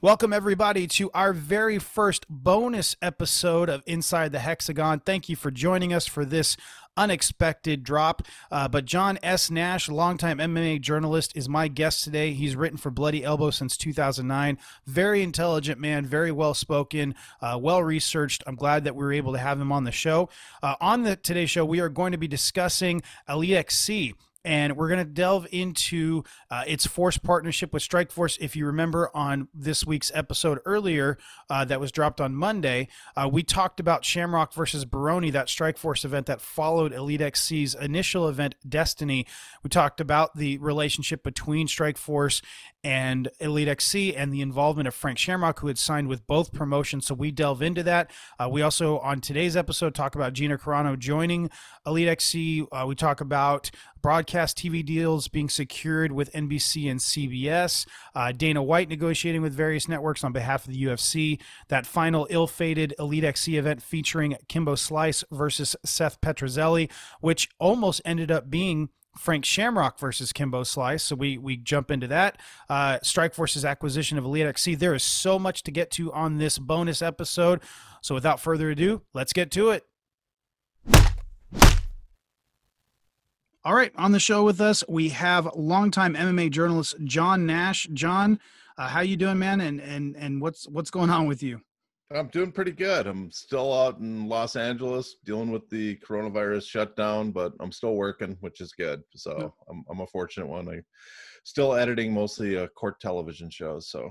Welcome, everybody, to our very first bonus episode of Inside the Hexagon. Thank you for joining us for this unexpected drop. Uh, but John S. Nash, longtime MMA journalist, is my guest today. He's written for Bloody Elbow since 2009. Very intelligent man, very well spoken, uh, well researched. I'm glad that we were able to have him on the show. Uh, on the today's show, we are going to be discussing Elite XC and we're going to delve into uh, its force partnership with Strikeforce. If you remember on this week's episode earlier uh, that was dropped on Monday, uh, we talked about Shamrock versus Baroni, that Strikeforce event that followed Elite XC's initial event, Destiny. We talked about the relationship between Strikeforce and Elite XC and the involvement of Frank Shamrock, who had signed with both promotions. So we delve into that. Uh, we also, on today's episode, talk about Gina Carano joining Elite XC. Uh, we talk about broadcast TV deals being secured with NBC and CBS, uh, Dana White negotiating with various networks on behalf of the UFC, that final ill fated Elite XC event featuring Kimbo Slice versus Seth Petruzelli, which almost ended up being Frank Shamrock versus Kimbo Slice. So we we jump into that. Uh, Strikeforce's acquisition of Elite XC. There is so much to get to on this bonus episode. So without further ado, let's get to it. All right, on the show with us we have longtime MMA journalist John Nash. John, uh, how you doing, man? And and and what's what's going on with you? I'm doing pretty good. I'm still out in Los Angeles dealing with the coronavirus shutdown, but I'm still working, which is good. So yeah. I'm, I'm a fortunate one. I still editing mostly uh, court television shows. So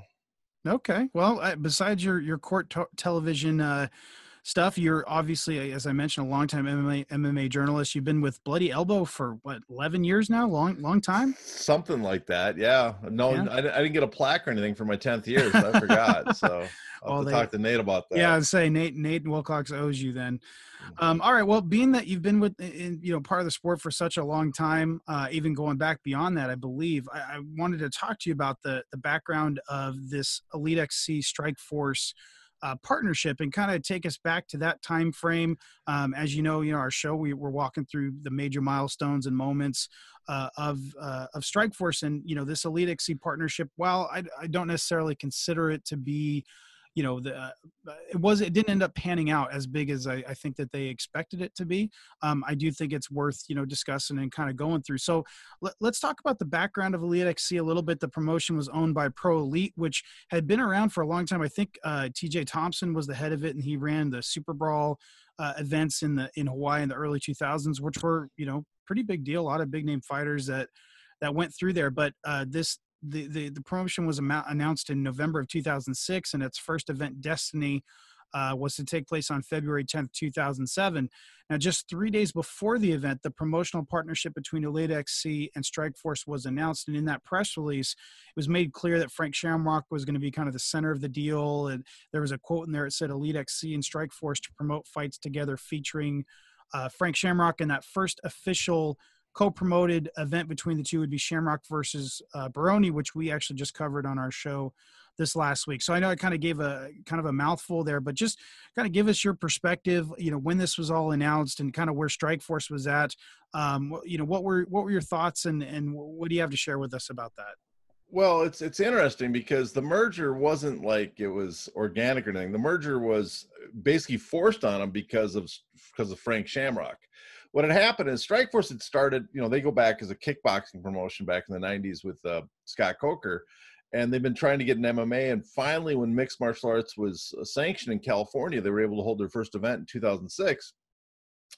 okay, well, uh, besides your your court to- television uh, stuff. You're obviously, as I mentioned, a longtime MMA MMA journalist. You've been with Bloody Elbow for what, 11 years now? Long, long time. Something like that. Yeah. No, yeah. I, I, didn't get a plaque or anything for my 10th year. So I forgot. So I'll well, they, talk to Nate about that. Yeah, I'd say Nate Nate Wilcox owes you then. Mm-hmm. Um, all right. Well, being that you've been with in, you know part of the sport for such a long time, uh, even going back beyond that, I believe I, I wanted to talk to you about the the background of this Elite XC Strike Force uh, partnership and kind of take us back to that time frame. Um, as you know, you know our show we, we're walking through the major milestones and moments uh, of uh, of Strikeforce, and you know this Elite XC partnership. While I, I don't necessarily consider it to be you know the uh, it was it didn't end up panning out as big as I, I think that they expected it to be. Um, I do think it's worth you know discussing and kind of going through. So let, us talk about the background of Elite XC a little bit. The promotion was owned by Pro Elite, which had been around for a long time. I think uh, T.J. Thompson was the head of it, and he ran the Super Brawl uh, events in the in Hawaii in the early 2000s, which were you know pretty big deal. A lot of big name fighters that that went through there. But uh, this the, the, the promotion was announced in November of 2006, and its first event, Destiny, uh, was to take place on February 10th, 2007. Now, just three days before the event, the promotional partnership between Elite XC and Strikeforce was announced. And in that press release, it was made clear that Frank Shamrock was going to be kind of the center of the deal. And there was a quote in there that said Elite XC and Strikeforce to promote fights together featuring uh, Frank Shamrock. And that first official co-promoted event between the two would be Shamrock versus uh, Baroni, which we actually just covered on our show this last week. So I know I kind of gave a kind of a mouthful there, but just kind of give us your perspective. You know, when this was all announced and kind of where Strikeforce was at. Um, you know, what were what were your thoughts and and what do you have to share with us about that? Well, it's it's interesting because the merger wasn't like it was organic or anything. The merger was basically forced on them because of because of Frank Shamrock what had happened is Strikeforce had started, you know, they go back as a kickboxing promotion back in the 90s with uh, Scott Coker. And they've been trying to get an MMA. And finally, when mixed martial arts was uh, sanctioned in California, they were able to hold their first event in 2006.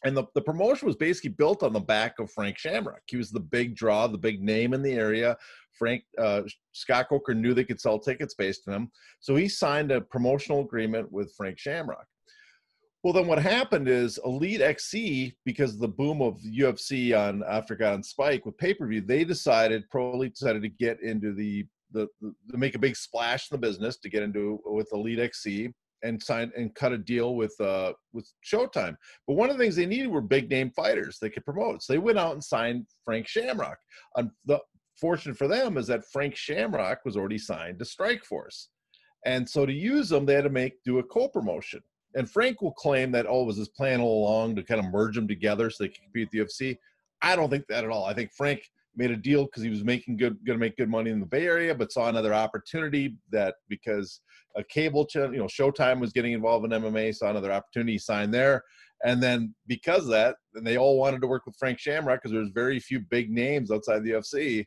And the, the promotion was basically built on the back of Frank Shamrock. He was the big draw, the big name in the area. Frank uh, Scott Coker knew they could sell tickets based on him, so he signed a promotional agreement with Frank Shamrock. Well, then what happened is Elite XC, because of the boom of UFC on Africa on Spike with pay per view, they decided Pro Elite decided to get into the, the the make a big splash in the business to get into with Elite XC and sign and cut a deal with uh with Showtime. But one of the things they needed were big name fighters they could promote. So they went out and signed Frank Shamrock. Um, the fortunate for them is that Frank Shamrock was already signed to Strikeforce. And so to use them, they had to make do a co-promotion and Frank will claim that oh, was his plan all along to kind of merge them together so they could compete the UFC. I don't think that at all. I think Frank made a deal because he was making good, going to make good money in the Bay Area, but saw another opportunity that because a cable channel, you know, Showtime was getting involved in MMA, saw another opportunity, signed there. And then because of that, and they all wanted to work with Frank Shamrock because there's very few big names outside the UFC.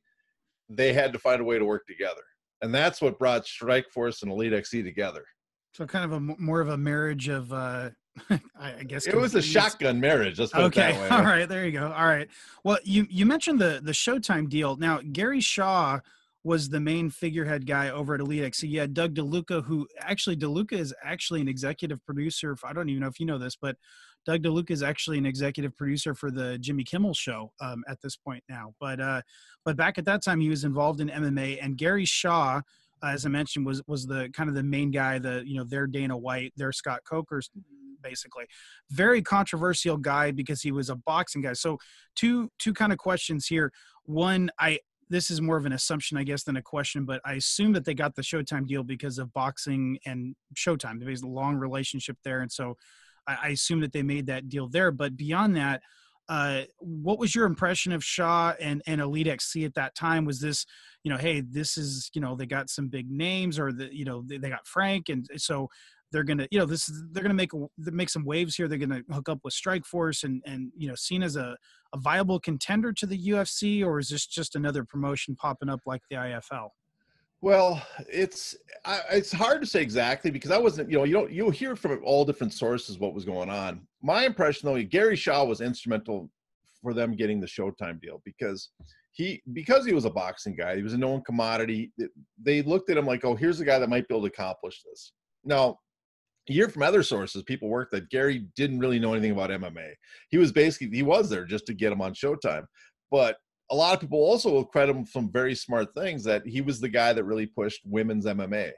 They had to find a way to work together, and that's what brought Strikeforce and Elite XC together. So kind of a more of a marriage of, uh, I guess it was a shotgun marriage. Let's put okay. it that way. All right, there you go. All right. Well, you you mentioned the the Showtime deal. Now Gary Shaw was the main figurehead guy over at Elite XC. You had Doug DeLuca, who actually DeLuca is actually an executive producer. I don't even know if you know this, but Doug DeLuca is actually an executive producer for the Jimmy Kimmel show um, at this point now. But uh, but back at that time, he was involved in MMA. And Gary Shaw, as I mentioned, was was the kind of the main guy. The you know their Dana White, their Scott Coker's basically very controversial guy because he was a boxing guy. So two two kind of questions here. One, I this is more of an assumption, I guess, than a question, but I assume that they got the Showtime deal because of boxing and Showtime. There's a long relationship there, and so I, I assume that they made that deal there. But beyond that, uh, what was your impression of Shaw and, and Elite XC at that time? Was this, you know, hey, this is, you know, they got some big names, or the, you know, they, they got Frank, and eh, so they're gonna, you know, this is they're gonna make make some waves here. They're gonna hook up with Strikeforce and and you know, seen as a a viable contender to the UFC, or is this just another promotion popping up like the IFL? Well, it's I, it's hard to say exactly because I wasn't, you know, you don't you'll hear from all different sources what was going on. My impression though, Gary Shaw was instrumental for them getting the Showtime deal because he because he was a boxing guy, he was a known commodity. They looked at him like, oh, here's a guy that might be able to accomplish this. Now, you hear from other sources, people work that Gary didn't really know anything about MMA. He was basically he was there just to get him on Showtime, but a lot of people also will credit him some very smart things that he was the guy that really pushed women's MMA,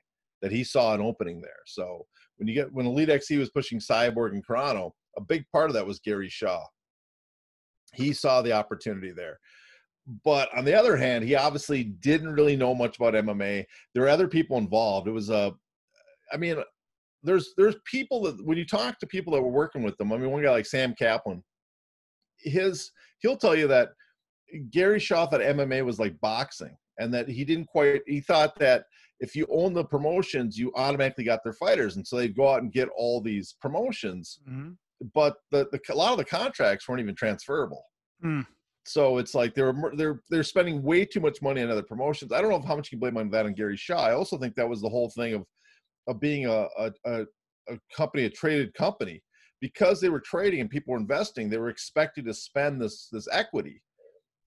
that he saw an opening there. So when you get when Elite XC was pushing Cyborg and Carano, a big part of that was Gary Shaw. He saw the opportunity there. But on the other hand, he obviously didn't really know much about MMA. There are other people involved. It was a, I mean, there's there's people that when you talk to people that were working with them. I mean, one guy like Sam Kaplan, his he'll tell you that Gary Shaw thought MMA was like boxing, and that he didn't quite. He thought that if you own the promotions, you automatically got their fighters, and so they'd go out and get all these promotions. Mm-hmm. But the, the a lot of the contracts weren't even transferable. Mm. So it's like they're they're they're spending way too much money on other promotions. I don't know how much you can blame on that on Gary Shaw. I also think that was the whole thing of of being a a, a, a company, a traded company, because they were trading and people were investing. They were expected to spend this this equity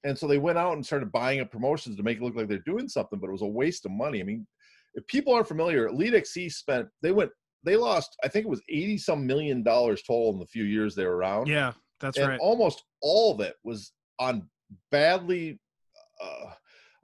and so they went out and started buying up promotions to make it look like they're doing something, but it was a waste of money. I mean, if people aren't familiar, Elite XC spent they went they lost I think it was eighty some million dollars total in the few years they were around. Yeah, that's and right. Almost all of it was on badly, uh,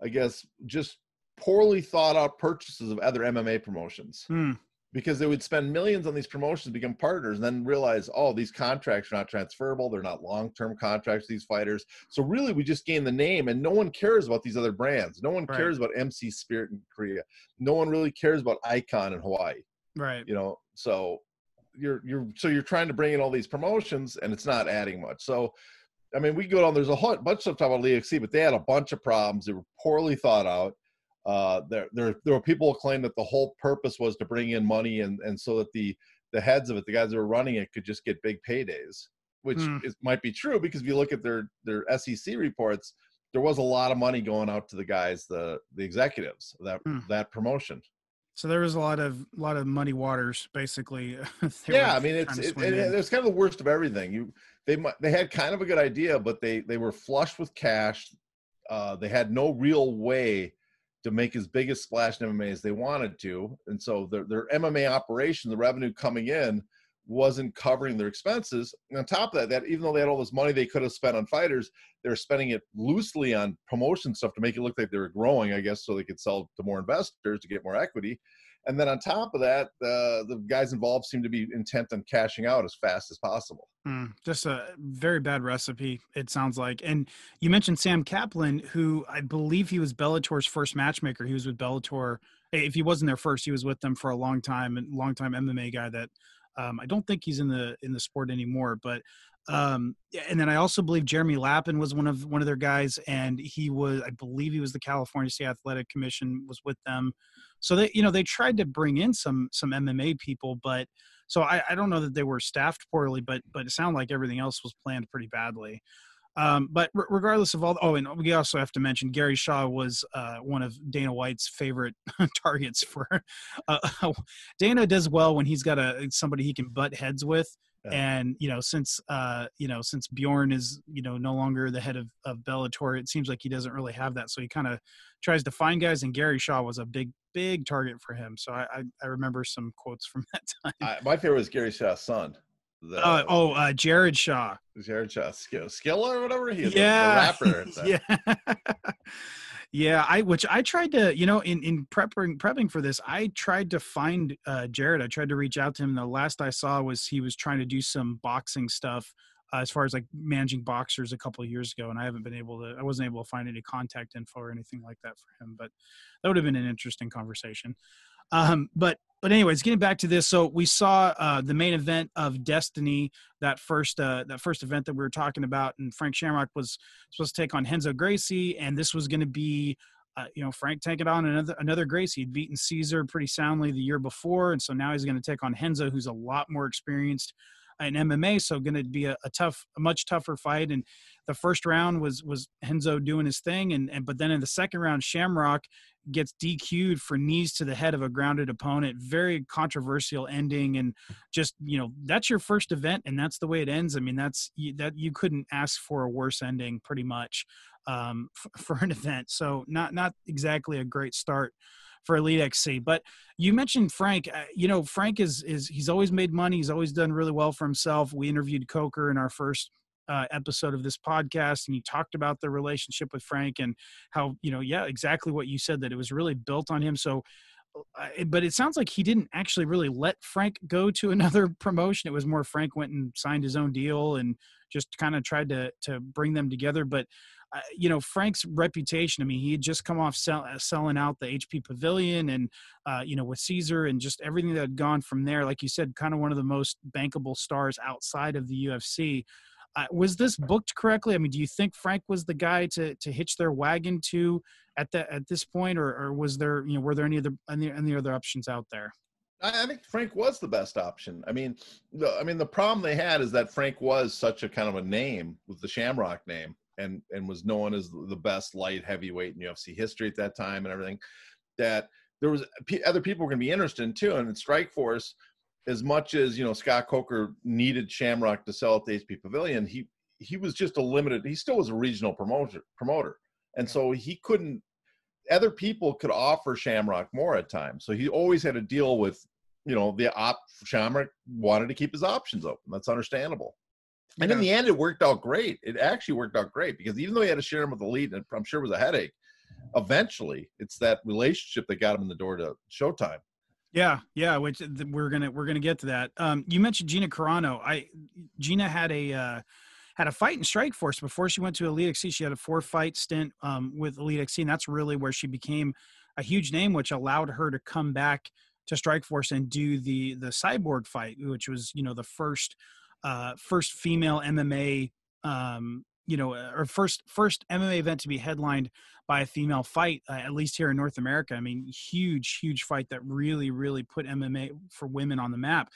I guess, just poorly thought out purchases of other MMA promotions. Hmm. Because they would spend millions on these promotions become partners and then realize oh these contracts are not transferable. They're not long-term contracts these fighters. So really we just gain the name and no one cares about these other brands. No one right. cares about mc spirit in korea. No one really cares about icon in hawaii. Right. You know so you're you're so you're trying to bring in all these promotions and it's not adding much. So i mean we go down there's a whole bunch of stuff about EXC, but they had a bunch of problems they were poorly thought out uh, there, there, there were people who claimed that the whole purpose was to bring in money and, and so that the, the heads of it, the guys that were running it could just get big paydays, which mm. is, might be true because if you look at their, their SEC reports, there was a lot of money going out to the guys, the, the executives that, mm. that promotion. So there was a lot of a lot of muddy waters, basically. yeah, I mean it's it, it, it's kind of the worst of everything. You they they had kind of a good idea, but they they were flush with cash. Uh, they had no real way to make as big a splash in MMA as they wanted to. And so their, their MMA operation, the revenue coming in, wasn't covering their expenses. And on top of that, that even though they had all this money they could have spent on fighters, they were spending it loosely on promotion stuff to make it look like they were growing, I guess, so they could sell to more investors to get more equity. And then on top of that, uh, the guys involved seem to be intent on cashing out as fast as possible. Mm, just a very bad recipe, it sounds like. And you mentioned Sam Kaplan, who I believe he was Bellator's first matchmaker. He was with Bellator. If he wasn't there first, he was with them for a long time, and long time MMA guy that Um, I don't think he's in the in the sport anymore, but um, and then I also believe Jeremy Lappen was one of one of their guys, and he was I believe he was the California State Athletic Commission was with them. So they you know they tried to bring in some some MMA people, but so I, I don't know that they were staffed poorly, but but it sounded like everything else was planned pretty badly. Um, but regardless of all, oh, and we also have to mention Gary Shaw was uh, one of Dana White's favorite targets for. Uh, Dana does well when he's got a somebody he can butt heads with, yeah. and you know since uh, you know since Bjorn is you know no longer the head of of Bellator, it seems like he doesn't really have that. So he kind of tries to find guys, and Gary Shaw was a big big target for him. So I I, I remember some quotes from that time. I, my favorite was Gary Shaw's son. The, uh, oh, uh, Jared Shaw. Jared Shaw, Skill, Skill or whatever he is. Yeah, the, the rapper. yeah, yeah. I which I tried to, you know, in in prepping prepping for this, I tried to find uh, Jared. I tried to reach out to him. The last I saw was he was trying to do some boxing stuff. Uh, as far as like managing boxers a couple of years ago, and I haven't been able to. I wasn't able to find any contact info or anything like that for him. But that would have been an interesting conversation. Um, but but anyways, getting back to this, so we saw uh, the main event of Destiny, that first uh, that first event that we were talking about, and Frank Shamrock was supposed to take on Renzo Gracie, and this was going to be. Uh, you know, Frank taking on another another Gracie. He'd beaten Cesar pretty soundly the year before, and so now he's going to take on Renzo, who's a lot more experienced in MMA. So going to be a, a, tough, a much tougher fight. And the first round was was Renzo doing his thing, and, and but then in the second round, Shamrock gets DQ'd for knees to the head of a grounded opponent. Very controversial ending, and just you know that's your first event, and that's the way it ends. I mean, that's that you couldn't ask for a worse ending, pretty much, um, for an event. So not not exactly a great start for Elite XC. But you mentioned Frank. Uh, you know, Frank is is he's always made money. He's always done really well for himself. We interviewed Coker in our first uh, episode of this podcast, and you talked about the relationship with Frank and how you know, yeah, exactly what you said that it was really built on him. So. Uh, but it sounds like he didn't actually really let Frank go to another promotion. It was more Frank went and signed his own deal and just kind of tried to to bring them together. But you know Frank's reputation. I mean, he had just come off sell, uh, selling out the HP Pavilion, and uh, you know with Cesar and just everything that had gone from there. Like you said, kind of one of the most bankable stars outside of the UFC. Uh, was this booked correctly? I mean, do you think Frank was the guy to to hitch their wagon to at that at this point, or, or was there you know were there any other any, any other options out there? I think Frank was the best option. I mean, the, I mean the problem they had is that Frank was such a kind of a name with the Shamrock name and and was known as the best light heavyweight in UFC history at that time and everything. That there was other people were going to be interested in too. And Strikeforce, as much as you know Scott Coker needed Shamrock to sell at the HP Pavilion, he he was just a limited. He still was a regional promoter promoter, and so he couldn't. Other people could offer Shamrock more at times, so he always had to deal with you know the op. Shamrock wanted to keep his options open. That's understandable. And in the end, it worked out great. It actually worked out great because even though he had to share him with the lead, and I'm sure it was a headache, eventually it's that relationship that got him in the door to Showtime. Yeah, yeah, which we're gonna we're gonna get to that. Um, you mentioned Gina Carano. I Gina had a uh, had a fight in Strikeforce before she went to Elite XC. She had a four fight stint um, with Elite XC, and that's really where she became a huge name, which allowed her to come back to Strikeforce and do the the Cyborg fight, which was you know the first uh, first female MMA, um, you know, uh, or first first MMA event to be headlined by a female fight, uh, at least here in North America. I mean, huge, huge fight that really, really put MMA for women on the map.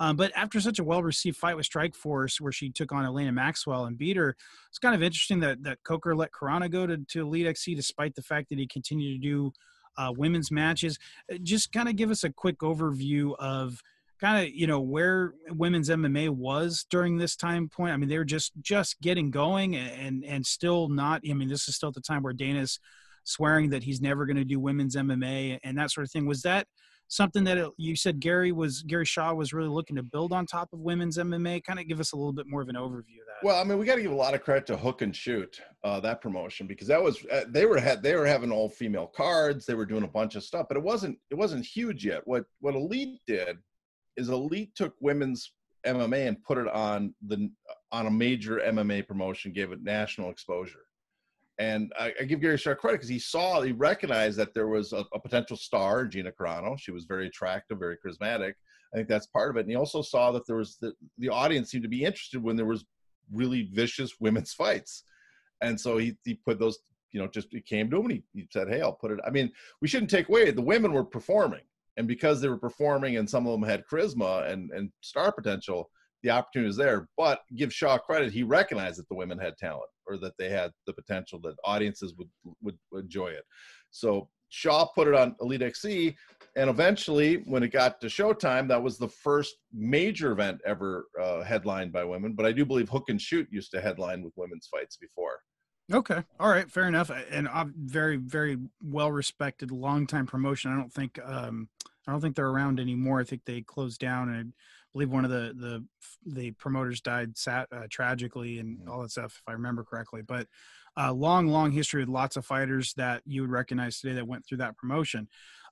Um, but after such a well-received fight with Strikeforce, where she took on Elaina Maxwell and beat her, it's kind of interesting that that Coker let Carano go to to Elite XC, despite the fact that he continued to do uh, women's matches. Uh, just kind of give us a quick overview of kind of you know where women's MMA was during this time point. I mean, they were just just getting going and and still not. I mean, this is still at the time where Dana's swearing that he's never going to do women's MMA and that sort of thing. Was that something that it, you said Gary was Gary Shaw was really looking to build on top of women's MMA? Kind of give us a little bit more of an overview of that. Well, I mean, we got to give a lot of credit to Hook and Shoot uh, that promotion because that was uh, they were had they were having all female cards. They were doing a bunch of stuff, but it wasn't it wasn't huge yet. What what Elite did is Elite took women's MMA and put it on the on a major MMA promotion, gave it national exposure. And I, I give Gary Shaw credit because he saw, he recognized that there was a, a potential star, Gina Carano. She was very attractive, very charismatic. I think that's part of it. And he also saw that there was the, the audience seemed to be interested when there was really vicious women's fights. And so he, he put those, you know, just he came to him and he, he said, Hey, I'll put it. I mean, we shouldn't take away the women were performing. And because they were performing and some of them had charisma and, and star potential, the opportunity was there. But give Shaw credit, he recognized that the women had talent or that they had the potential that audiences would would, would enjoy it. So Shaw put it on Elite XC, and eventually, when it got to Showtime, that was the first major event ever uh, headlined by women. But I do believe Hook and Shoot used to headline with women's fights before. Okay, all right, fair enough, and uh, very, very well respected, long time promotion. I don't think, um, I don't think they're around anymore. I think they closed down, and I believe one of the the the promoters died sat, uh, tragically and mm-hmm. all that stuff, if I remember correctly. But uh, long, long history with lots of fighters that you would recognize today that went through that promotion.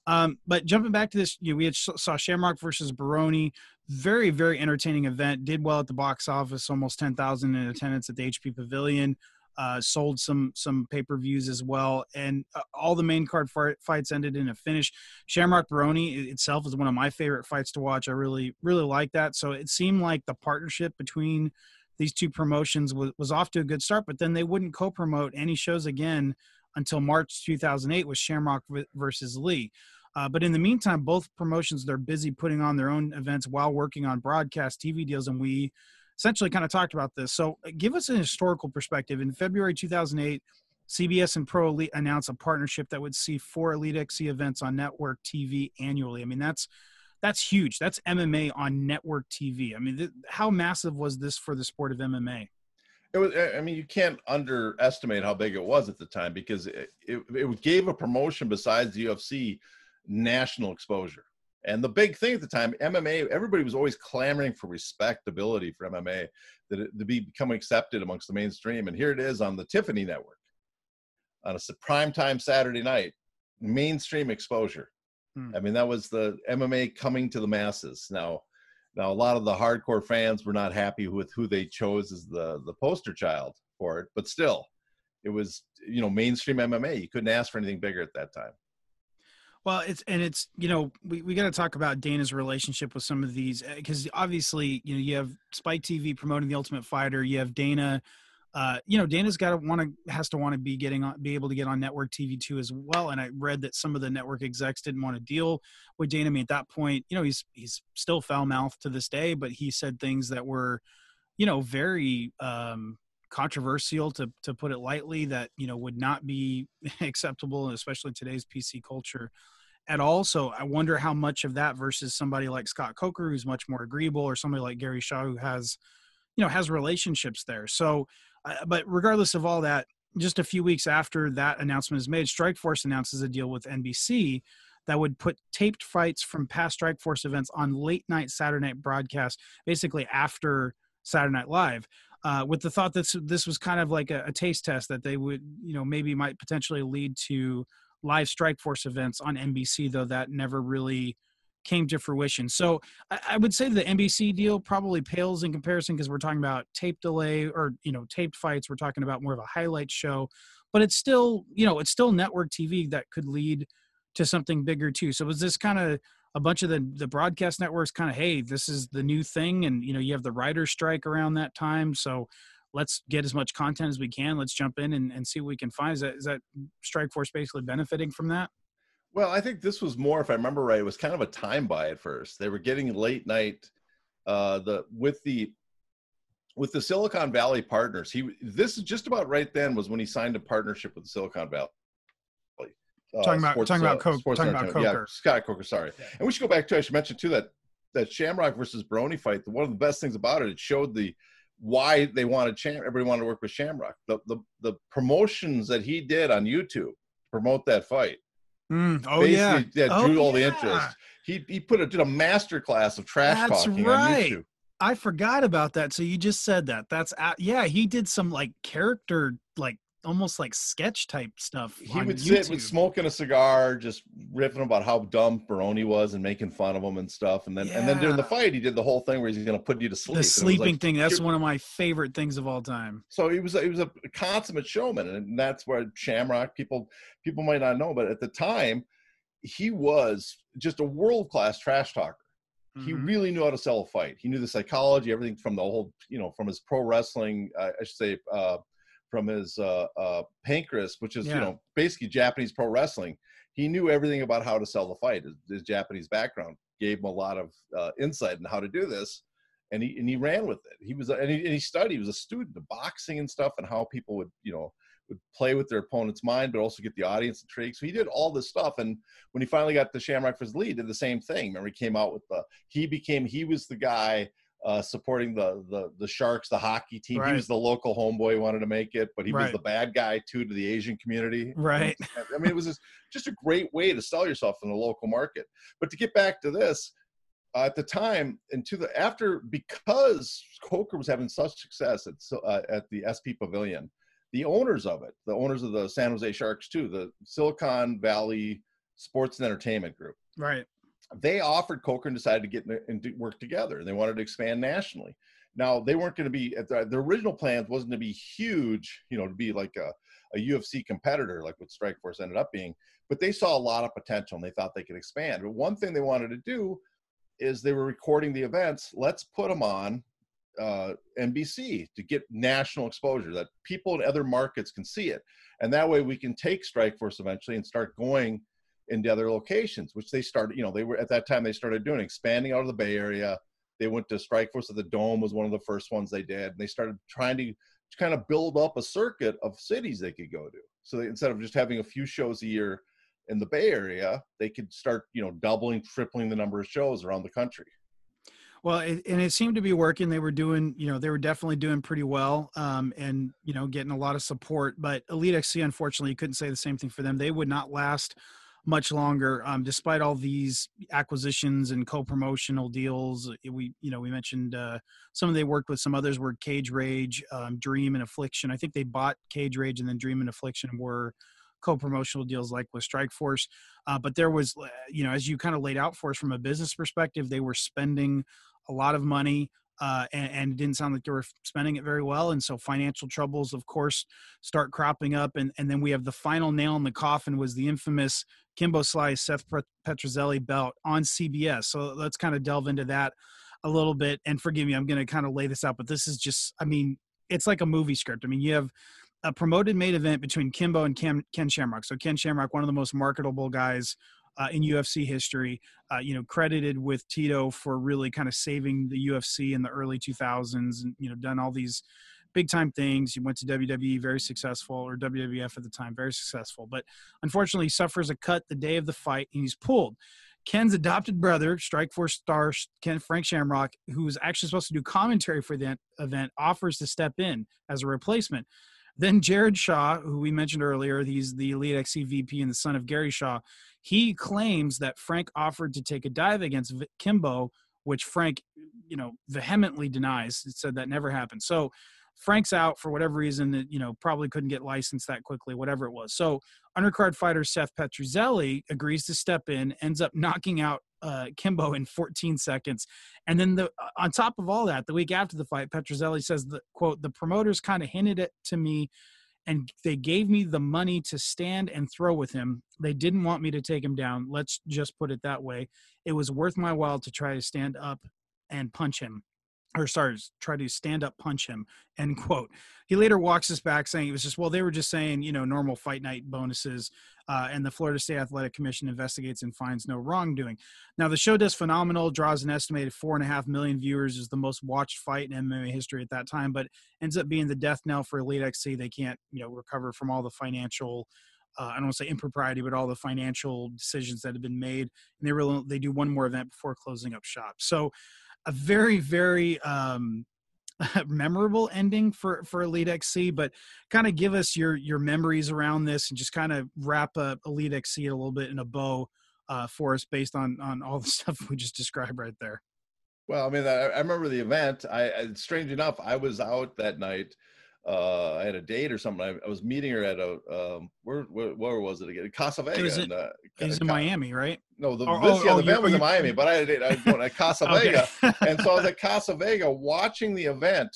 Um, but jumping back to this, you know, we had saw Shamrock versus Baroni, very, very entertaining event. Did well at the box office, almost ten thousand in attendance at the HP Pavilion uh, sold some some pay per views as well, and uh, all the main card fights ended in a finish. Shamrock Baroni itself is one of my favorite fights to watch. I really really like that. So it seemed like the partnership between these two promotions was, was off to a good start, but then they wouldn't co-promote any shows again until March 2008 with Shamrock versus Le. Uh, but in the meantime, both promotions they're busy putting on their own events while working on broadcast TV deals, and we essentially kind of talked about this. So, uh, give us an historical perspective. In February 2008, CBS and Pro Elite announced a partnership that would see four Elite XC events on network TV annually. I mean, that's that's huge. That's MMA on network TV. I mean, th- how massive was this for the sport of MMA? It was. I mean, you can't underestimate how big it was at the time because it, it, it gave a promotion besides the UFC national exposure. And the big thing at the time, MMA, everybody was always clamoring for respectability for MMA, that it, to be become accepted amongst the mainstream. And here it is on the Tiffany Network on a primetime Saturday night, mainstream exposure. Hmm. I mean, that was the MMA coming to the masses. Now, now a lot of the hardcore fans were not happy with who they chose as the the poster child for it, but still, it was you know mainstream MMA. You couldn't ask for anything bigger at that time. Well, it's and it's you know we, we got to talk about Dana's relationship with some of these because eh, obviously you know you have Spike TV promoting the Ultimate Fighter, you have Dana. Uh, you know Dana's got to want to has to want to be getting on be able to get on network TV too as well. And I read that some of the network execs didn't want to deal with Dana. I mean, at that point, you know he's he's still foul mouthed to this day, but he said things that were, you know, very um, controversial to to put it lightly that you know would not be acceptable especially today's pc culture at all. So i wonder how much of that versus somebody like scott coker who's much more agreeable or somebody like gary shaw who has you know has relationships there. So uh, but regardless of all that just a few weeks after that announcement is made strikeforce announces a deal with nbc that would put taped fights from past strikeforce events on late night saturday night broadcast basically after saturday night live uh, with the thought that this was kind of like a, a, taste test that they would, you know, maybe might potentially lead to live Strike Force events on NBC, though that never really came to fruition. So I, I would say the NBC deal probably pales in comparison because we're talking about tape delay or you know taped fights. We're talking about more of a highlight show, but it's still you know it's still network TV that could lead to something bigger too. So was this kind of a bunch of the the broadcast networks kind of hey this is the new thing and you know you have the writer strike around that time so let's get as much content as we can let's jump in and, and see what we can find. Is that is that strike force basically benefiting from that? Well i think this was more if i remember right it was kind of a time buy at first. They were getting late night uh the with the with the silicon valley partners. He this is just about right then was when he signed a partnership with silicon valley uh, talking about sports, talking about uh, Coke, talking about Coker. Yeah, Scott Coker. Sorry, yeah. and we should go back to I should mention too that that Shamrock versus Baroni fight. One of the best things about it, it showed the why they wanted Sham. Everybody wanted to work with Shamrock. The the the promotions that he did on YouTube to promote that fight. Mm, oh yeah, yeah, oh, drew all the interest. He he put a did a master class of trash That's talking right. on YouTube. I forgot about that. So you just said that. That's yeah. He did some like character like almost like sketch type stuff. He would sit with smoking a cigar, just riffing about how dumb Baroni was and making fun of him and stuff. And then yeah. and then during the fight, he did the whole thing where he's going to put you to sleep. The sleeping like, thing. That's one of my favorite things of all time. So he was he was a consummate showman, and that's where Shamrock people people might not know, but at the time, he was just a world class trash talker. Mm-hmm. He really knew how to sell a fight. He knew the psychology, everything from the whole, you know, from his pro wrestling, uh, I should say, uh, from his uh, uh, Pancrase, which is, yeah. you know, basically Japanese pro wrestling. He knew everything about how to sell the fight. His, his Japanese background gave him a lot of uh, insight in how to do this. And he, and he ran with it. He was, and he, and he studied, he was a student of boxing and stuff and how people would, you know, would play with their opponent's mind, but also get the audience intrigued. So he did all this stuff. And when he finally got the Shamrock for his lead, did the same thing. Remember, he came out with the he became he was the guy uh, supporting the the the Sharks, the hockey team. Right. He was the local homeboy, wanted to make it, but he right. was the bad guy too to the Asian community. Right. I mean, it was just, just a great way to sell yourself in the local market. But to get back to this, uh, at the time and to the after because Coker was having such success at uh, at the HP Pavilion, the owners of it, the owners of the San Jose Sharks too, the Silicon Valley Sports and Entertainment Group. Right. They offered Coker and decided to get and work together. They wanted to expand nationally. Now they weren't going to be the, the original plans wasn't to be huge, you know, to be like a, a UFC competitor like what Strikeforce ended up being, but they saw a lot of potential and they thought they could expand. But one thing they wanted to do is they were recording the events. Let's put them on uh, NBC to get national exposure that people in other markets can see it, and that way we can take Strikeforce eventually and start going into other locations, which they started. You know, they were at that time they started doing expanding out of the Bay Area. They went to Strikeforce at the Dome was one of the first ones they did, and they started trying to kind of build up a circuit of cities they could go to. So they, instead of just having a few shows a year in the Bay Area, they could start you know doubling, tripling the number of shows around the country. Well, it, and it seemed to be working. They were doing, you know, they were definitely doing pretty well, um, and you know, getting a lot of support. But Elite XC, unfortunately, you couldn't say the same thing for them. They would not last much longer, um, despite all these acquisitions and co-promotional deals. We, you know, we mentioned uh, some of they worked with. Some others were Cage Rage, um, Dream, and Affliction. I think they bought Cage Rage, and then Dream and Affliction were co-promotional deals like with Strikeforce. Uh, but there was, uh, you know, as you kind of laid out for us from a business perspective, they were spending a lot of money uh, and, and, it didn't sound like they were spending it very well. And so financial troubles, of course, start cropping up. And, and then we have the final nail in the coffin was the infamous Kimbo Slice Seth Petruzelli belt on CBS. So let's kind of delve into that a little bit. And forgive me, I'm going to kind of lay this out, but this is just, I mean, it's like a movie script. I mean, you have a promoted main event between Kimbo and Ken, Ken Shamrock. So Ken Shamrock, one of the most marketable guys uh, in UFC history. Uh, you know, credited with Tito for really kind of saving the UFC in the early 2000s, and you know, done all these big time things. He went to WWE, very successful, or WWF at the time, very successful. But unfortunately, suffers a cut the day of the fight, and he's pulled. Ken's adopted brother, Strikeforce star Ken Frank Shamrock, who was actually supposed to do commentary for the event, offers to step in as a replacement. Then Jared Shaw, who we mentioned earlier, he's the Elite XC VP and the son of Gary Shaw. He claims that Frank offered to take a dive against Kimbo, which Frank, you know, vehemently denies. It said that never happened. So Frank's out for whatever reason that you know probably couldn't get licensed that quickly, whatever it was. So undercard fighter Seth Petruzelli agrees to step in, ends up knocking out uh, Kimbo in 14 seconds, and then the on top of all that, the week after the fight, Petruzelli says that quote the promoters kind of hinted it to me. And they gave me the money to stand and throw with him. They didn't want me to take him down. Let's just put it that way. It was worth my while to try to stand up and punch him or sorry, try to stand up punch him, end quote. He later walks us back saying it was just, well, they were just saying, you know, normal fight night bonuses. Uh, and the Florida State Athletic Commission investigates and finds no wrongdoing. Now, the show does phenomenal, draws an estimated four and a half million viewers, is the most watched fight in MMA history at that time, but ends up being the death knell for Elite XC. They can't, you know, recover from all the financial. Uh, I don't want to say impropriety, but all the financial decisions that have been made, and they really they do one more event before closing up shop. So, a very very um, memorable ending for for Elite XC. But kind of give us your your memories around this and just kind of wrap up Elite XC a little bit in a bow uh, for us based on on all the stuff we just described right there. Well, I mean, I, I remember the event. I, I strange enough, I was out that night uh, I had a date or something. I, I was meeting her at a um, where, where where was it again? Casa Vega. It was in, uh, It was in Ca- Miami, right? No, the Oh, this, oh, yeah, oh, the event was in Miami, but I had a date. I was going at Casa Vega, and so I was at Casa Vega watching the event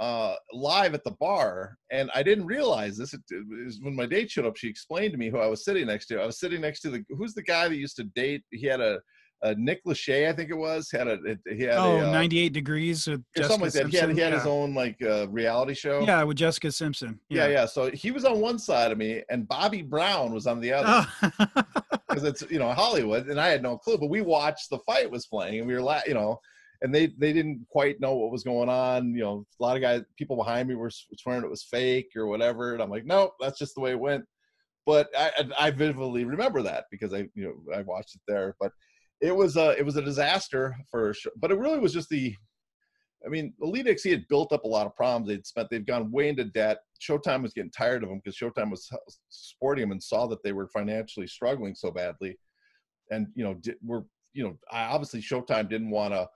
uh, live at the bar, and I didn't realize this. It, it was when my date showed up. She explained to me who I was sitting next to. I was sitting next to the who's the guy that used to date. He had a, a Nick Lachey, I think it was. Had a he had oh, a, uh, 98 degrees with something like that. He had, he had yeah. his own like uh, reality show. yeah, with Jessica Simpson. yeah, yeah. So he was on one side of me, and Bobby Brown was on the other Oh. because it's you know Hollywood, and I had no clue. But we watched the fight was playing, and we were la- you know, and they they didn't quite know what was going on. You know, a lot of guys, people behind me were swearing it was fake or whatever, and I'm like, no, that's just the way it went. But I I I vividly remember that because I you know I watched it there, but it was a it was a disaster for sure. But it really was just the. I mean, Elite XC had built up a lot of problems. They'd spent, they've gone way into debt. Showtime was getting tired of them because Showtime was supporting them and saw that they were financially struggling so badly and you know di- were you know obviously Showtime didn't want to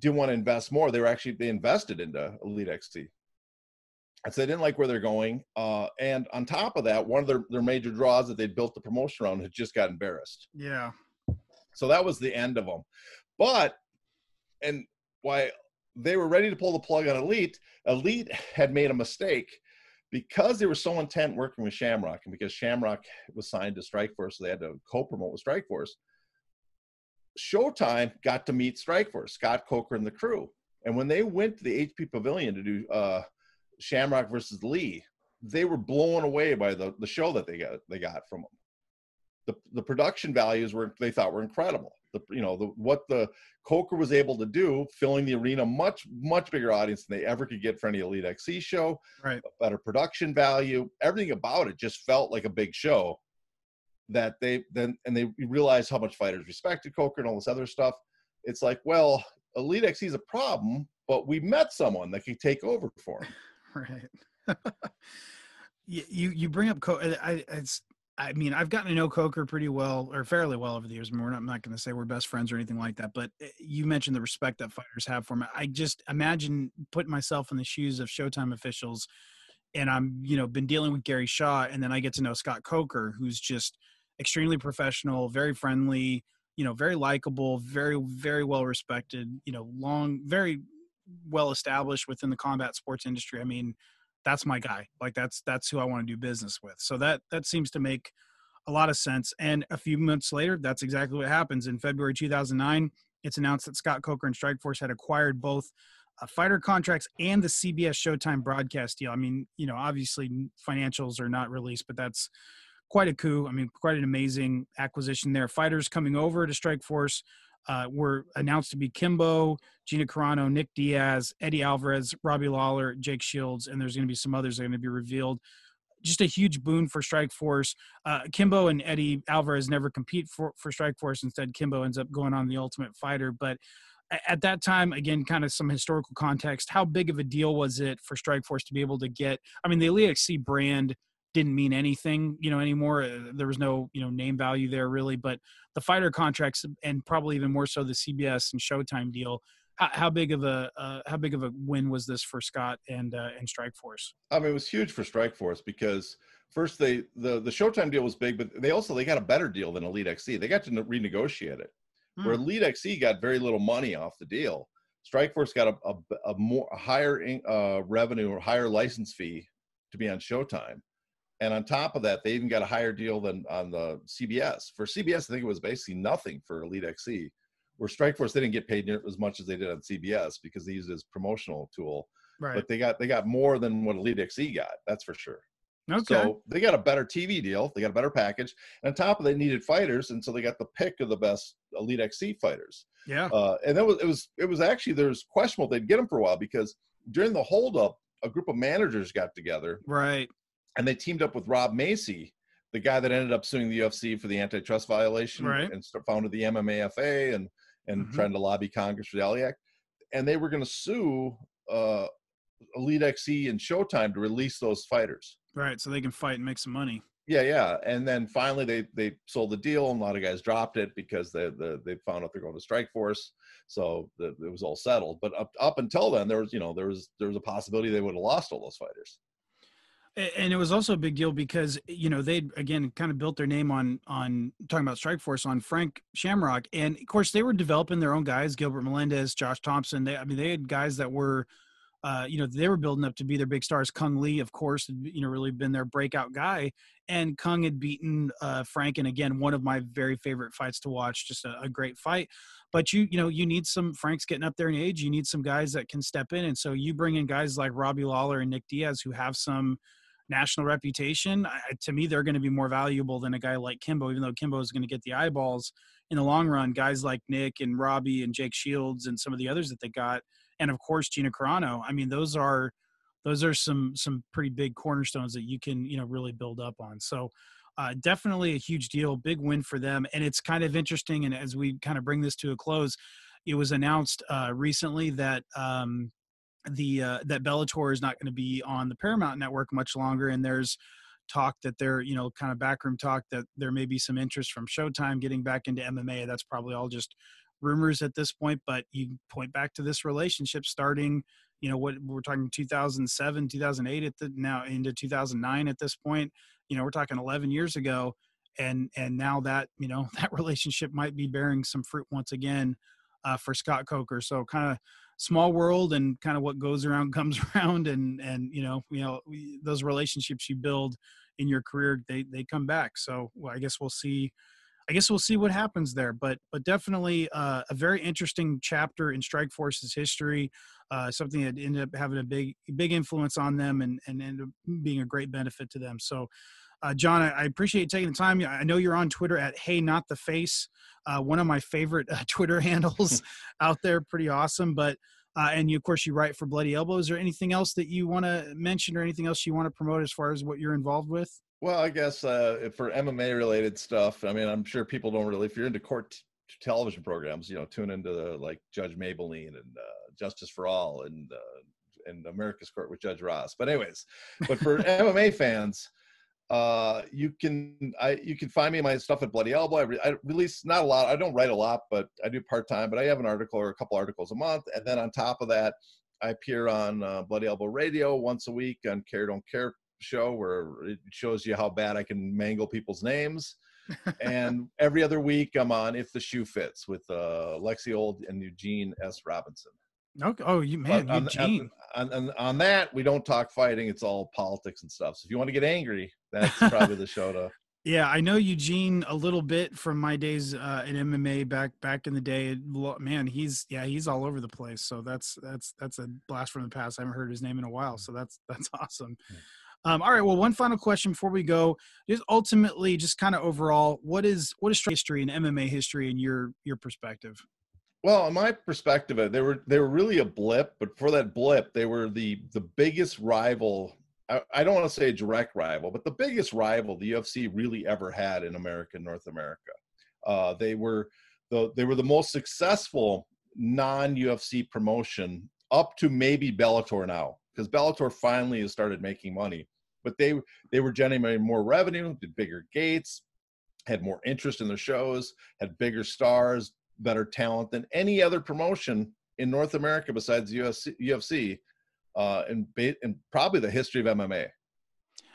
didn't want to invest more. They were actually they invested into Elite XC. And so they didn't like where they're going. Uh, and on top of that, one of their, their major draws that they'd built the promotion around had just got embarrassed. yeah. So that was the end of them. But and why they were ready to pull the plug on Elite, Elite had made a mistake because they were so intent working with Shamrock and because Shamrock was signed to Strikeforce, so they had to co-promote with Strikeforce. Showtime got to meet Strikeforce, Scott Coker and the crew. And when they went to the HP Pavilion to do uh, Shamrock versus Le, they were blown away by the, the show that they got they got from them the the production values were they thought were incredible. The you know the what the Coker was able to do, filling the arena much much bigger audience than they ever could get for any Elite XC show. Right. Better production value, everything about it just felt like a big show. That they then and they realized how much fighters respected Coker and all this other stuff. It's like, well, Elite XC is a problem, but we met someone that could take over for him. Right. you you you bring up Co- I it's I mean I've gotten to know Coker pretty well or fairly well over the years. I mean, we're not, I'm not going to say we're best friends or anything like that, but eh, you mentioned the respect that fighters have for him. I just imagine putting myself in the shoes of Showtime officials, and I'm you know been dealing with Gary Shaw, and then I get to know Scott Coker, who's just extremely professional, very friendly, you know, very likable, very very well respected, you know, long very well established within the combat sports industry. I mean, that's my guy. Like that's that's who I want to do business with. So that that seems to make a lot of sense. And a few months later, that's exactly what happens. In February 2009, it's announced that Scott Coker and Strikeforce had acquired both uh, fighter contracts and the CBS Showtime broadcast deal. I mean, you know, obviously financials are not released, but that's quite a coup. I mean, quite an amazing acquisition there. Fighters coming over to Strikeforce uh, were announced to be Kimbo, Gina Carano, Nick Diaz, Eddie Alvarez, Robbie Lawler, Jake Shields, and there's going to be some others that are going to be revealed. Just a huge boon for Strikeforce. Uh, Kimbo and Eddie Alvarez never compete for for Strikeforce. Instead, Kimbo ends up going on the Ultimate Fighter. But at that time, again, kind of some historical context. How big of a deal was it for Strikeforce to be able to get? I mean, the Elite XC brand didn't mean anything, you know, anymore. Uh, There was no, you know, name value there really. But the fighter contracts and probably even more so the CBS and Showtime deal. How, how big of a uh, how big of a win was this for Scott and uh, and Strikeforce? I mean, it was huge for Strikeforce because first they the the Showtime deal was big, but they also they got a better deal than Elite XC. They got to renegotiate it. Where Hmm. Elite XC got very little money off the deal, Strikeforce got a, a, a more a higher in- uh, revenue or higher license fee to be on Showtime, and on top of that, they even got a higher deal than on the CBS. For CBS, I think it was basically nothing for Elite XC. Where Strikeforce they didn't get paid as much as they did on CBS because they used it as promotional tool Right. but they got they got more than what Elite XC got. That's for sure. okay. So they got a better TV deal. They got a better package, and on top of they needed fighters, and so they got the pick of the best Elite XC fighters. yeah. Uh, and that was it was it was actually there's questionable they'd get them for a while because during the holdup, a group of managers got together right. And they teamed up with Rob Maysey, the guy that ended up suing the UFC for the antitrust violation Right. and founded the MMAFA and and Mhm. trying to lobby Congress for the Ali Act. And they were going to sue uh, Elite XC and Showtime to release those fighters. Right. So they can fight and make some money. Yeah, yeah, and then finally they they sold the deal, and a lot of guys dropped it because they the, they found out they're going to Strike Force, so the, it was all settled. But up up until then, there was you know there was there was a possibility they would have lost all those fighters. And it was also a big deal because you know they again kind of built their name on on talking about Strike Force on Frank Shamrock, and of course they were developing their own guys, Gilbert Melendez, Josh Thomson. They I mean they had guys that were uh, you know, they were building up to be their big stars. Cung Le, of course, had, you know, really been their breakout guy. And Cung had beaten uh, Frank, and again, one of my very favorite fights to watch. Just a, a, great fight. But you, you know, you need some. Frank's getting up there in age. You need some guys that can step in, and so you bring in guys like Robbie Lawler and Nick Diaz who have some national reputation. I, to me, they're going to be more valuable than a guy like Kimbo, even though Kimbo is going to get the eyeballs in the long run. Guys like Nick and Robbie and Jake Shields and some of the others that they got and of course Gina Carano. I mean, those are those are some some pretty big cornerstones that you can you know really build up on. So uh, definitely a huge deal, big win for them, and it's kind of interesting. And as we kind of bring this to a close, it was announced uh, recently that um, the uh, that Bellator is not going to be on the Paramount Network much longer, and there's talk that there, you know, kind of backroom talk that there may be some interest from Showtime getting back into MMA. That's probably all just rumors at this point, but you point back to this relationship starting, you know, what we're talking 2007, 2008 at the now into 2009 at this point, you know, we're talking 11 years ago. And, and now that, you know, that relationship might be bearing some fruit once again uh, for Scott Coker. So kind of small world and kind of what goes around comes around and, and, you know, you know, those relationships you build in your career, they, they come back. So well, I guess we'll see, I guess we'll see what happens there. But but definitely uh, a very interesting chapter in Strikeforce's history. Uh, something that ended up having a big big influence on them and and ended up being a great benefit to them. So. Uh, John, I, I, appreciate you taking the time. I know you're on Twitter at Hey Not the Face, uh, one of my favorite uh, Twitter handles out there. Pretty awesome. But uh, and you, of course, you write for Bloody Elbow. Is there anything else that you want to mention, or anything else you want to promote as far as what you're involved with? Well, I guess uh, for MMA related stuff, I mean, I'm sure people don't really. If you're into court television programs, you know, tune into the, like Judge Mablean and uh, Justice for All and uh, and America's Court with Judge Ross. But anyways, but for MMA fans, uh, you can I you can find me my stuff at Bloody Elbow. I, re- I release not a lot. I don't write a lot, but I do part time. But I have an article or a couple articles a month, and then on top of that, I appear on uh, Bloody Elbow Radio once a week on Care Don't Care show where it shows you how bad I can mangle people's names. and every other week I'm on If the Shoe Fits with uh, Lexi Old and Eugene S. Robinson. Okay. Oh, you man, on, Eugene. On, on, on, that, we don't talk fighting. It's all politics and stuff. So if you want to get angry, that's probably the show to. Yeah, I know Eugene a little bit from my days uh, in MMA back back in the day. Man, he's yeah, he's all over the place. So that's that's that's a blast from the past. I haven't heard his name in a while, so that's that's awesome. Um, all right. Well, one final question before we go Just ultimately just kind of overall, what is what is history and MMA history in your your perspective? Well, in my perspective, uh, they were they were really a blip, but for that blip, they were the the biggest rival. I, I don't want to say a direct rival, but the biggest rival the UFC really ever had in America, North America. Uh, they were the they were the most successful non UFC promotion up to maybe Bellator now, because Bellator finally has started making money but they they were generating more revenue, did bigger gates, had more interest in their shows, had bigger stars, better talent than any other promotion in North America besides UFC, UFC uh, and, probably the history of MMA.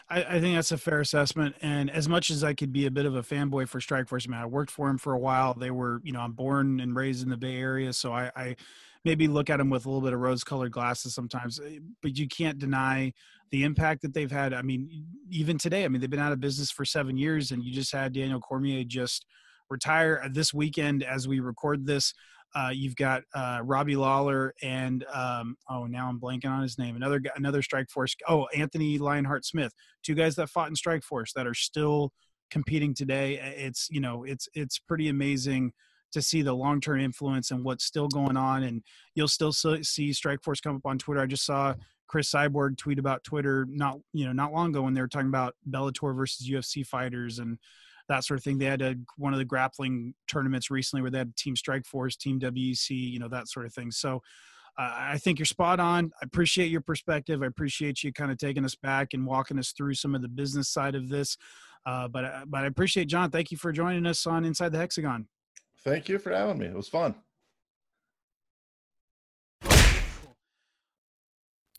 I, I, think that's a fair assessment. And as much as I could be a bit of a fanboy for Strikeforce, man, I worked for him for a while. They were, you know, I'm born and raised in the Bay Area, so I, I maybe look at them with a little bit of rose-colored glasses sometimes. Eh, but you can't deny the impact that they've had. I mean, even today, I mean, they've been out of business for seven years, and you just had Daniel Cormier just retire uh, this weekend as we record this. Uh, you've got uh, Robbie Lawler and um, oh now I'm blanking on his name. Another another Strikeforce. Oh, Anthony Lionheart Smith. Two guys that fought in Strikeforce that are still competing today. It's you know it's it's pretty amazing to see the long term influence and what's still going on. And you'll still see Strikeforce come up on Twitter. I just saw Cris Cyborg tweet about Twitter not you know not long ago when they were talking about Bellator versus UFC fighters and that sort of thing. They had a, one of the grappling tournaments recently where they had Team Strikeforce, Team WEC, you know that sort of thing. So. Uh, I think you're spot on. I appreciate your perspective. I appreciate you kind of taking us back and walking us through some of the business side of this. Uh, but uh, but I appreciate John. Thank you for joining us on Inside the Hexagon. Thank you for having me. It was fun.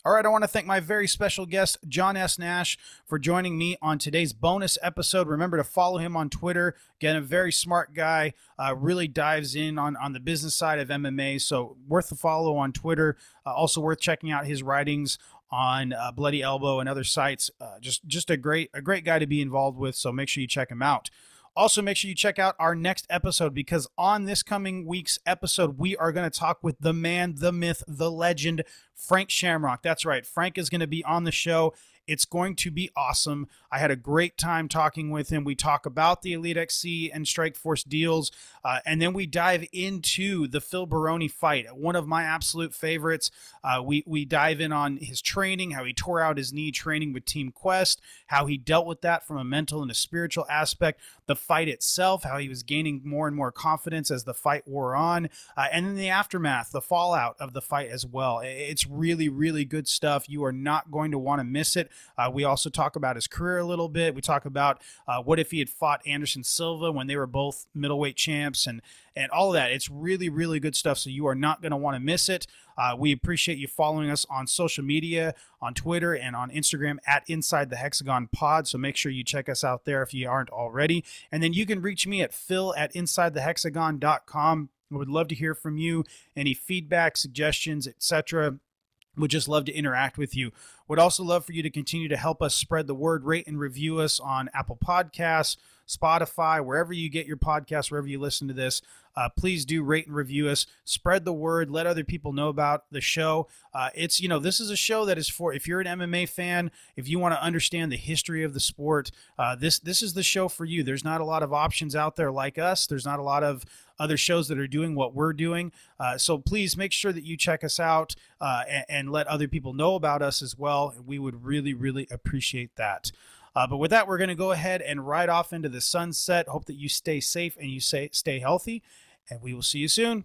All right, I want to thank my very special guest, John S. Nash, for joining me on today's bonus episode. Remember to follow him on Twitter. Again, a very smart guy, uh, really dives in on, on the business side of MMA. So, worth a follow on Twitter. Uh, also, worth checking out his writings on uh, Bloody Elbow and other sites. Uh, just just a great a great guy to be involved with. So, make sure you check him out. Also, make sure you check out our next episode because on this coming week's episode, we are going to talk with the man, the myth, the legend, Frank Shamrock. That's right. Frank is going to be on the show. It's going to be awesome. I had a great time talking with him. We talk about the Elite XC and Strikeforce deals, uh, and then we dive into the Phil Baroni fight, one of my absolute favorites. Uh, we we dive in on his training, how he tore out his knee training with Team Quest, how he dealt with that from a mental and a spiritual aspect, the fight itself, how he was gaining more and more confidence as the fight wore on, uh, and then the aftermath, the fallout of the fight as well. It's really really good stuff. You are not going to want to miss it. Uh, we also talk about his career a little bit. We talk about uh, what if he had fought Anderson Silva when they were both middleweight champs and and all of that. It's really, really good stuff. So you are not going to want to miss it. Uh, we appreciate you following us on social media, on Twitter, and on Instagram at Inside the Hexagon Pod. So make sure you check us out there if you aren't already. And then you can reach me at phil at InsideTheHexagon.com. I would love to hear from you. Any feedback, suggestions, etc would just love to interact with you. Would also love for you to continue to help us spread the word, rate and review us on Apple Podcasts, Spotify, wherever you get your podcasts, wherever you listen to this. Uh, please do rate and review us. Spread the word. Let other people know about the show. Uh, it's, you know, this is a show that is for, if you're an MMA fan, if you want to understand the history of the sport, uh, this, this is the show for you. There's not a lot of options out there like us. There's not a lot of other shows that are doing what we're doing. Uh, so please make sure that you check us out uh, and, and let other people know about us as well. We would really, really appreciate that. Uh, but with that, we're going to go ahead and ride off into the sunset. Hope that you stay safe and you say, stay healthy, and we will see you soon.